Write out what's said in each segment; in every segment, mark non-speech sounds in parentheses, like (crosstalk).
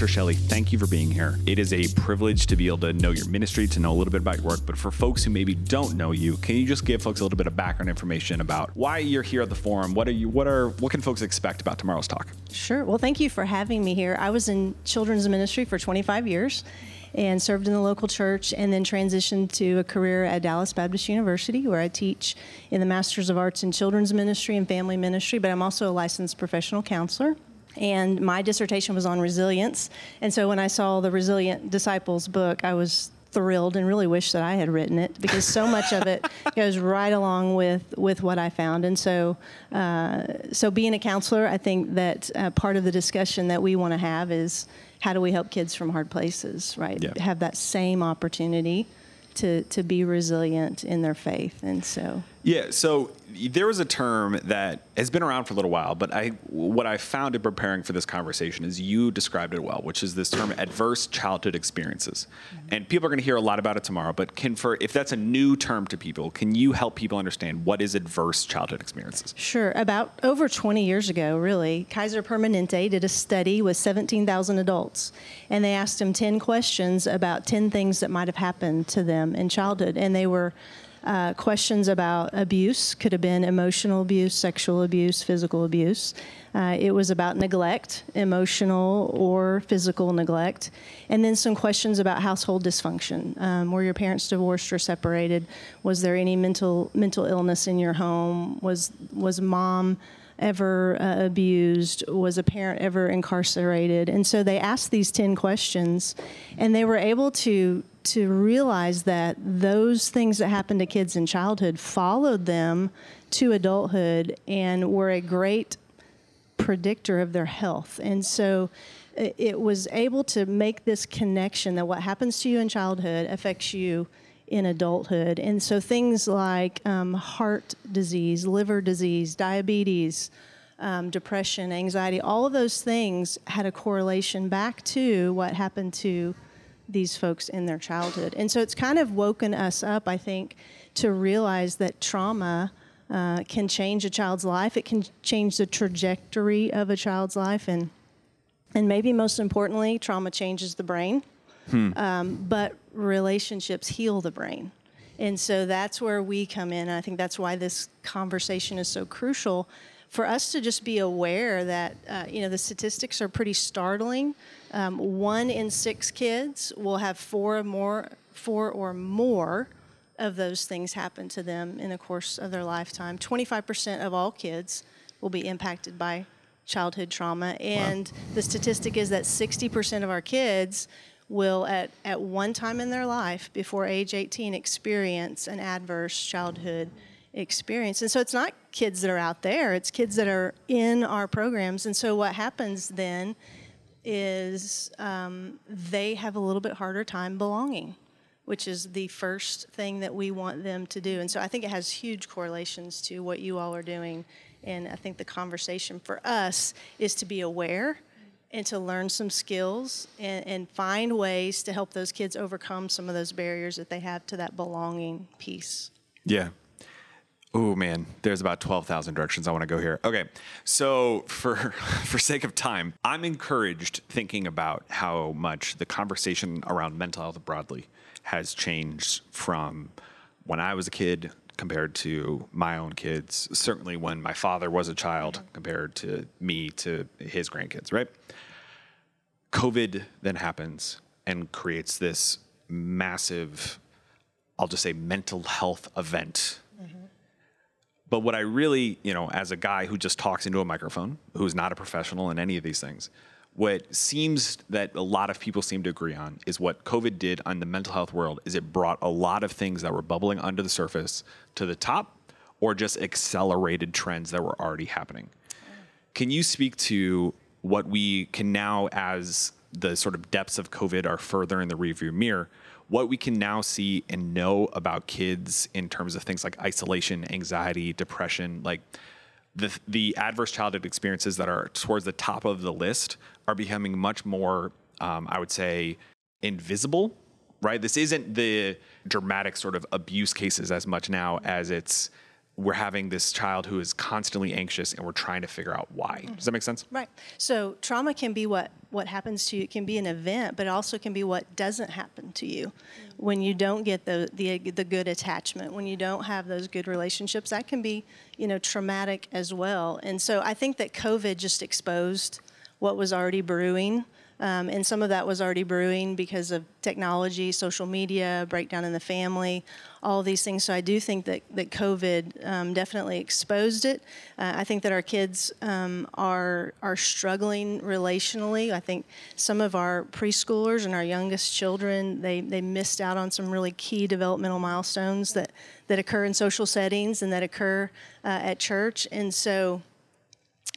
Dr. Shelley, thank you for being here. It is a privilege to be able to know your ministry, to know a little bit about your work. But for folks who maybe don't know you, can you just give folks a little bit of background information about why you're here at the forum? What are you? What are? What can folks expect about tomorrow's talk? Sure. Well, thank you for having me here. I was in children's ministry for 25 years and served in the local church and then transitioned to a career at Dallas Baptist University where I teach in the Masters of Arts in Children's Ministry and Family Ministry, but I'm also a licensed professional counselor and my dissertation was on resilience. And so when I saw the Resilient Disciples book, I was thrilled and really wish that I had written it because so much of it (laughs) goes right along with with what I found. And so, uh, so being a counselor, I think that uh, part of the discussion that we want to have is how do we help kids from hard places, right? Yeah. Have that same opportunity to to be resilient in their faith, and so. Yeah, so there was a term that has been around for a little while, but I what I found in preparing for this conversation is you described it well, which is this term adverse childhood experiences. Mm-hmm. And people are going to hear a lot about it tomorrow, but can for if that's a new term to people, can you help people understand what is adverse childhood experiences? Sure. About over 20 years ago, really, Kaiser Permanente did a study with 17,000 adults, and they asked them 10 questions about 10 things that might have happened to them in childhood, and they were uh, questions about abuse could have been emotional abuse, sexual abuse, physical abuse. Uh, it was about neglect, emotional or physical neglect, and then some questions about household dysfunction. Um, were your parents divorced or separated? Was there any mental mental illness in your home? Was was mom ever uh, abused? Was a parent ever incarcerated? And so they asked these 10 questions, and they were able to to realize that those things that happened to kids in childhood followed them to adulthood and were a great predictor of their health. And so it was able to make this connection that what happens to you in childhood affects you in adulthood. And so things like um, heart disease, liver disease, diabetes, um, depression, anxiety, all of those things had a correlation back to what happened to these folks in their childhood. And so it's kind of woken us up, I think, to realize that trauma uh, can change a child's life. It can change the trajectory of a child's life, and and maybe most importantly, trauma changes the brain. Hmm. Um, but relationships heal the brain. And so that's where we come in. And I think that's why this conversation is so crucial for us to just be aware that, uh, you know, the statistics are pretty startling. Um, one in six kids will have four or more, four or more of those things happen to them in the course of their lifetime. 25% of all kids will be impacted by childhood trauma. And wow. the statistic is that 60% of our kids will at, at one time in their life before age 18 experience an adverse childhood experience. And so it's not kids that are out there, it's kids that are in our programs. And so what happens then is um, they have a little bit harder time belonging, which is the first thing that we want them to do. And so I think it has huge correlations to what you all are doing. And I think the conversation for us is to be aware and to learn some skills and, and, find ways to help those kids overcome some of those barriers that they have to that belonging piece. Yeah. Oh man, there's about 12,000 directions I want to go here. Okay. So for (laughs) for sake of time, I'm encouraged thinking about how much the conversation around mental health broadly has changed from when I was a kid compared to my own kids, certainly when my father was a child compared to me to his grandkids, right? COVID then happens and creates this massive, I'll just say, mental health event. But what I really, you know, as a guy who just talks into a microphone, who's not a professional in any of these things, what seems that a lot of people seem to agree on is what COVID did on the mental health world is it brought a lot of things that were bubbling under the surface to the top or just accelerated trends that were already happening. Can you speak to what we can now, as the sort of depths of COVID are further in the rearview mirror, what we can now see and know about kids in terms of things like isolation, anxiety, depression, like the the adverse childhood experiences that are towards the top of the list are becoming much more, um, I would say, invisible right? This isn't the dramatic sort of abuse cases as much now as it's we're having this child who is constantly anxious and we're trying to figure out why. Mm-hmm. Does that make sense? Right. So trauma can be what what happens to you. It can be an event, but it also can be what doesn't happen to you mm-hmm. when you don't get the the the good attachment, when you don't have those good relationships. That can be you know traumatic as well. And so I think that COVID just exposed what was already brewing. Um, and some of that was already brewing because of technology, social media, breakdown in the family, all these things. So I do think that, that COVID um, definitely exposed it. Uh, I think that our kids um, are are struggling relationally. I think some of our preschoolers and our youngest children they they missed out on some really key developmental milestones that that occur in social settings and that occur uh, at church. And so,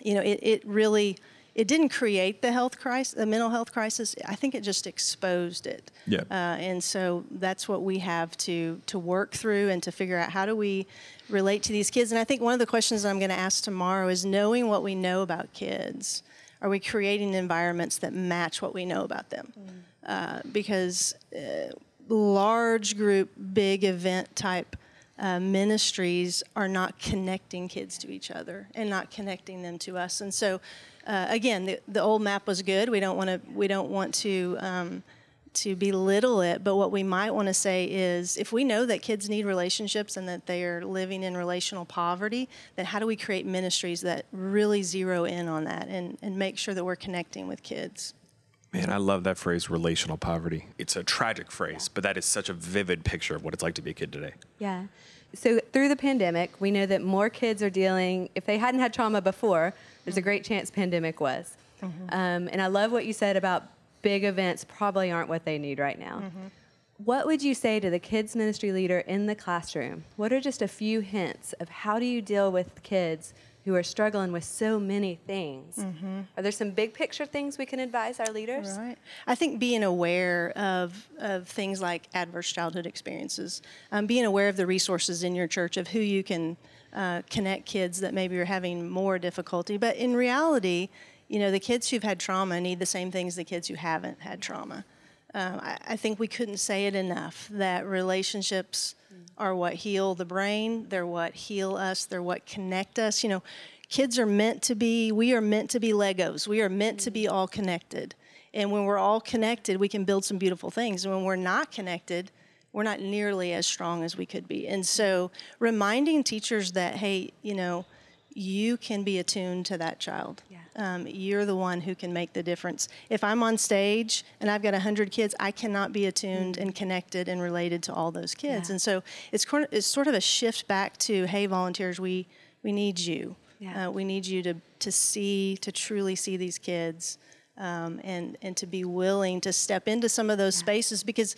you know, it, it really it didn't create the health crisis, the mental health crisis. I think it just exposed it. Yeah. Uh, and so that's what we have to to work through and to figure out how do we relate to these kids. And I think one of the questions I'm going to ask tomorrow is knowing what we know about kids. Are we creating environments that match what we know about them? Mm. Uh, because uh, large group, big event type uh, ministries are not connecting kids to each other and not connecting them to us. And so uh, again, the, the old map was good. We don't want to we don't want to um, to belittle it, but what we might want to say is if we know that kids need relationships and that they are living in relational poverty, then how do we create ministries that really zero in on that and, and make sure that we're connecting with kids? Man, I love that phrase, relational poverty. It's a tragic phrase, but that is such a vivid picture of what it's like to be a kid today. Yeah. So through the pandemic, we know that more kids are dealing, if they hadn't had trauma before, there's a great chance pandemic was. Mm-hmm. Um, and I love what you said about big events probably aren't what they need right now. Mm-hmm. What would you say to the kids ministry leader in the classroom? What are just a few hints of how do you deal with kids who are struggling with so many things? Mm-hmm. Are there some big picture things we can advise our leaders? Right. I think being aware of, of things like adverse childhood experiences, um, being aware of the resources in your church of who you can uh, connect kids that maybe are having more difficulty. But in reality, you know, the kids who've had trauma need the same things the kids who haven't had trauma. Um, I, I, think we couldn't say it enough that relationships are what heal the brain, they're what heal us, they're what connect us. You know, kids are meant to be, we are meant to be Legos, we are meant to be all connected. And when we're all connected, we can build some beautiful things. And when we're not connected, we're not nearly as strong as we could be. And so reminding teachers that, hey, you know, you can be attuned to that child. Yeah. Um, you're the one who can make the difference. If I'm on stage and I've got 100 kids, I cannot be attuned mm-hmm. and connected and related to all those kids. Yeah. And so it's, it's sort of a shift back to, hey, volunteers, we, we need you. Yeah. Uh, we need you to, to see, to truly see these kids. Um, and, and to be willing to step into some of those yeah. spaces because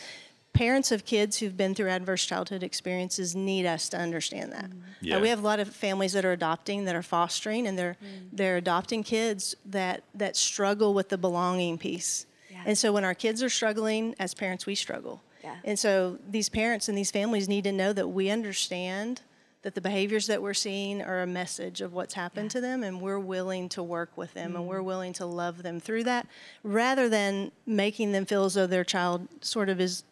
parents of kids who've been through adverse childhood experiences need us to understand that. Mm. Yeah. Uh, we have a lot of families that are adopting, that are fostering, and they're mm. they're adopting kids that that struggle with the belonging piece. Yeah. And so when our kids are struggling, as parents, we struggle. Yeah. And so these parents and these families need to know that we understand that the behaviors that we're seeing are a message of what's happened yeah. to them and we're willing to work with them mm and we're mm. willing to love them through that rather than making them feel as though their child sort of is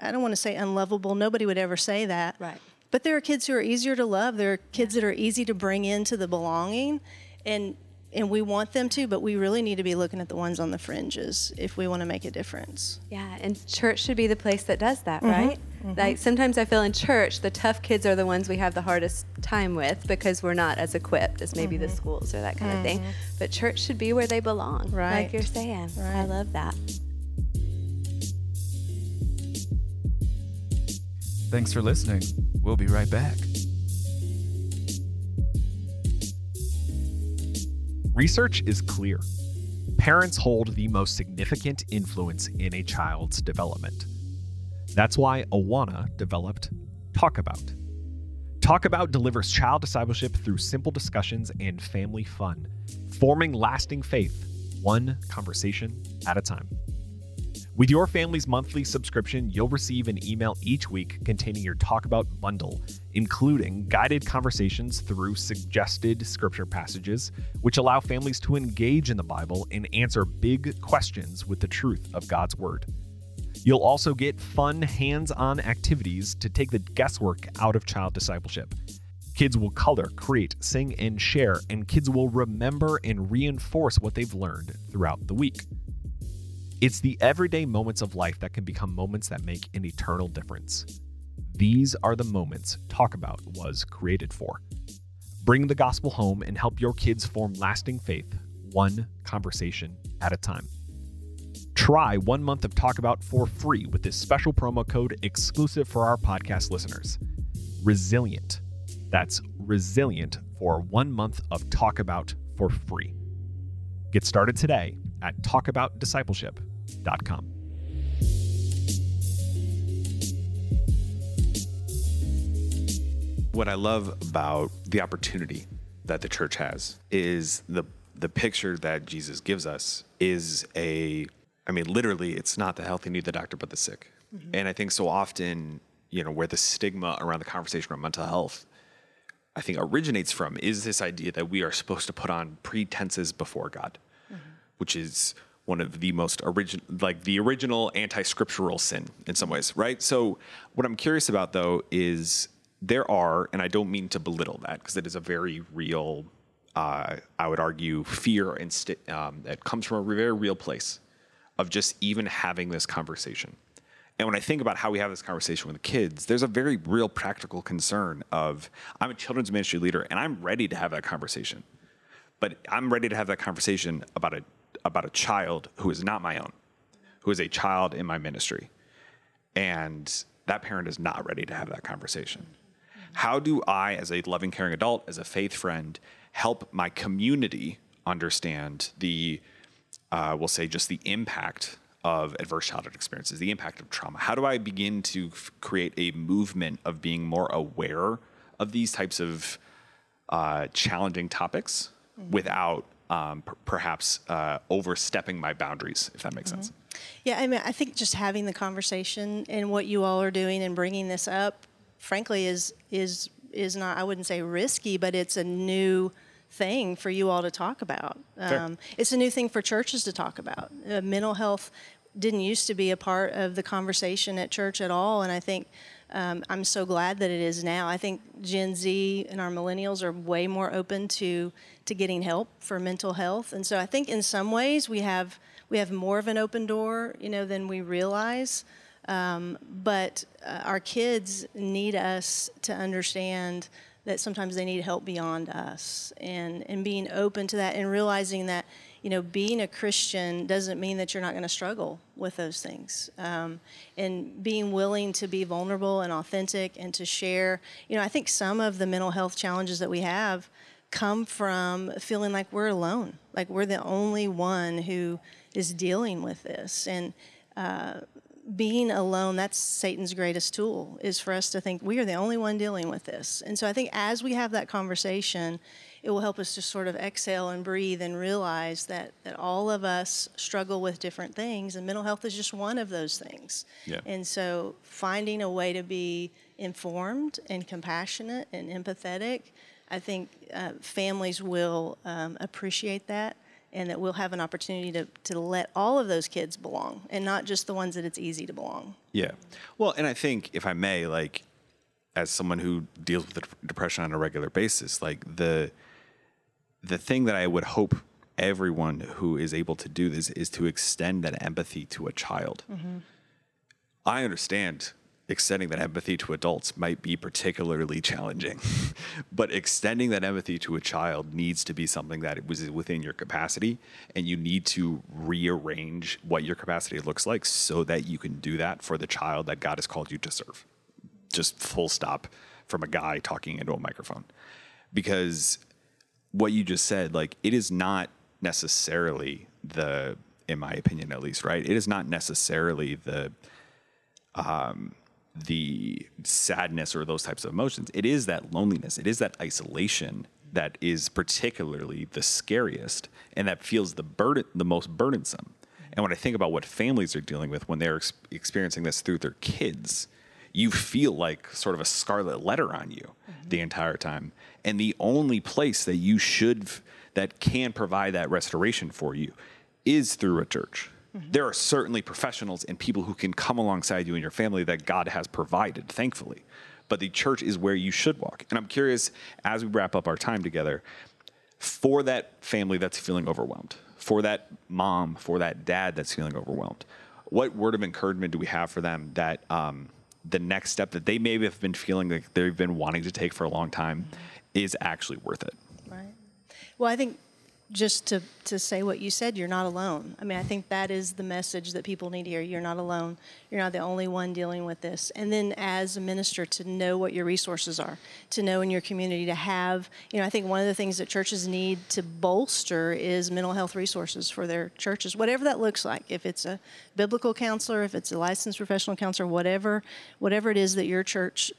I don't want to say unlovable. Nobody would ever say that. Right. But there are kids who are easier to love. There are kids yeah. that are easy to bring into the belonging, and and we want them to, but we really need to be looking at the ones on the fringes if we want to make a difference. Yeah, and church should be the place that does that, mm-hmm. right? Mm-hmm. Like sometimes I feel in church, the tough kids are the ones we have the hardest time with because we're not as equipped as maybe mm-hmm. the schools or that kind of thing. Mm-hmm. But church should be where they belong, right? Like you're saying. Right. I love that. Thanks for listening. We'll be right back. Research is clear. Parents hold the most significant influence in a child's development. That's why Awana developed Talk About. Talk About delivers child discipleship through simple discussions and family fun, forming lasting faith, one conversation at a time. With your family's monthly subscription, you'll receive an email each week containing your Talk About bundle, including guided conversations through suggested scripture passages, which allow families to engage in the Bible and answer big questions with the truth of God's Word. You'll also get fun, hands on activities to take the guesswork out of child discipleship. Kids will color, create, sing, and share, and kids will remember and reinforce what they've learned throughout the week. It's the everyday moments of life that can become moments that make an eternal difference. These are the moments Talk About was created for. Bring the gospel home and help your kids form lasting faith, one conversation at a time. Try one month of Talk About for free with this special promo code exclusive for our podcast listeners. Resilient. That's resilient for one month of Talk About for free. Get started today at talkaboutdiscipleship.com. What I love about the opportunity that the church has is the the picture that Jesus gives us is a I mean literally it's not the healthy need the doctor but the sick. Mm-hmm. And I think so often, you know, where the stigma around the conversation around mental health I think originates from is this idea that we are supposed to put on pretenses before God, which is one of the most original, like the original anti-scriptural sin in some ways, right? So what I'm curious about though is there are, and I don't mean to belittle that because it is a very real, uh, I would argue, fear and sti- um, that comes from a very real place of just even having this conversation. And when I think about how we have this conversation with the kids, there's a very real practical concern of I'm a children's ministry leader and I'm ready to have that conversation. But I'm ready to have that conversation about a about a child who is not my own, who is a child in my ministry. And that parent is not ready to have that conversation. How do I, as a loving, caring adult, as a faith friend, help my community understand the, uh, we'll say, just the impact of adverse childhood experiences, the impact of trauma? How do I begin to f- create a movement of being more aware of these types of uh, challenging topics without um, per- perhaps uh, overstepping my boundaries, if that makes sense? Yeah, I mean, I think just having the conversation and what you all are doing and bringing this up, frankly, is is is not. I wouldn't say risky, but it's a new thing for you all to talk about. Um, it's a new thing for churches to talk about. Uh, mental health didn't used to be a part of the conversation at church at all, and I think. Um, I'm so glad that it is now. I think Gen Z and our millennials are way more open to to getting help for mental health, and so I think in some ways we have we have more of an open door, you know, than we realize. Um, but uh, our kids need us to understand that sometimes they need help beyond us, and and being open to that and realizing that you know being a Christian doesn't mean that you're not going to struggle with those things, um, and being willing to be vulnerable and authentic and to share. You know, I think some of the mental health challenges that we have come from feeling like we're alone, like we're the only one who is dealing with this. And uh, being alone, that's Satan's greatest tool, is for us to think we are the only one dealing with this. And so I think as we have that conversation, it will help us to sort of exhale and breathe and realize that, that all of us struggle with different things, and mental health is just one of those things. Yeah. And so finding a way to be informed and compassionate and empathetic, I think uh, families will um, appreciate that and that we'll have an opportunity to, to let all of those kids belong and not just the ones that it's easy to belong. Yeah. Well, and I think if I may, like, as someone who deals with depression on a regular basis, like the the thing that I would hope everyone who is able to do this is to extend that empathy to a child. Mm-hmm. I understand extending that empathy to adults might be particularly challenging, (laughs) but extending that empathy to a child needs to be something that was within your capacity, and you need to rearrange what your capacity looks like so that you can do that for the child that God has called you to serve. Just full stop from a guy talking into a microphone. Because what you just said, like it is not necessarily the, in my opinion at least, right? It is not necessarily the um, the sadness or those types of emotions. It is that loneliness. It is that isolation that is particularly the scariest and that feels the burden the most burdensome. And when I think about what families are dealing with when they're ex- experiencing this through their kids, you feel like sort of a scarlet letter on you the entire time. And the only place that you should that can provide that restoration for you is through a church There are certainly professionals and people who can come alongside you and your family that God has provided, thankfully. But the church is where you should walk. And I'm curious, as we wrap up our time together, for that family that's feeling overwhelmed, for that mom, for that dad that's feeling overwhelmed, what word of encouragement do we have for them that um, the next step that they maybe have been feeling like they've been wanting to take for a long time is actually worth it? Right. Well, I think just to, to say what you said, you're not alone. I mean, I think that is the message that people need to hear. You're not alone. You're not the only one dealing with this. And then as a minister, to know what your resources are, to know in your community, to have, you know, I think one of the things that churches need to bolster is mental health resources for their churches, whatever that looks like. If it's a biblical counselor, if it's a licensed professional counselor, whatever, whatever it is that your church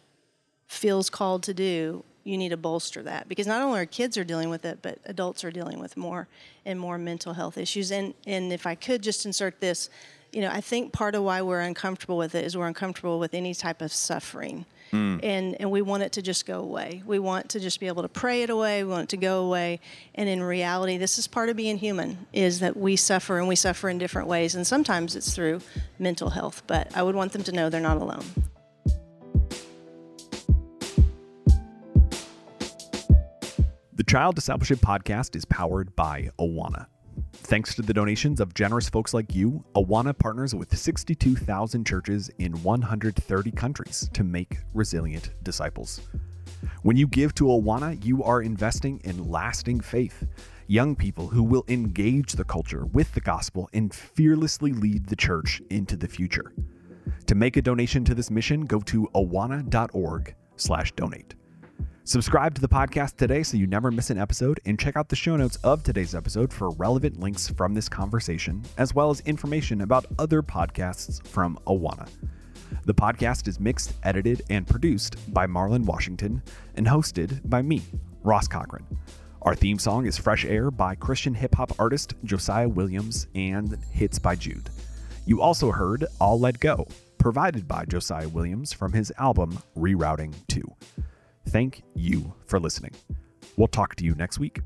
feels called to do, you need to bolster that because not only are kids are dealing with it, but adults are dealing with more and more mental health issues. And and if I could just insert this, you know, I think part of why we're uncomfortable with it is we're uncomfortable with any type of suffering. Mm. And and we want it to just go away. We want to just be able to pray it away. We want it to go away. And in reality, this is part of being human is that we suffer and we suffer in different ways. And sometimes it's through mental health. But I would want them to know they're not alone. The Child Discipleship Podcast is powered by Awana. Thanks to the donations of generous folks like you, Awana partners with 62,000 churches in 130 countries to make resilient disciples. When you give to Awana, you are investing in lasting faith, young people who will engage the culture with the gospel and fearlessly lead the church into the future. To make a donation to this mission, go to awana.org/donate. Subscribe to the podcast today so you never miss an episode, and check out the show notes of today's episode for relevant links from this conversation, as well as information about other podcasts from Awana. The podcast is mixed, edited, and produced by Marlon Washington and hosted by me, Ross Cochran. Our theme song is Fresh Air by Christian hip hop artist Josiah Williams and Hits by Jude. You also heard I'll Let Go, provided by Josiah Williams from his album Rerouting 2. Thank you for listening. We'll talk to you next week.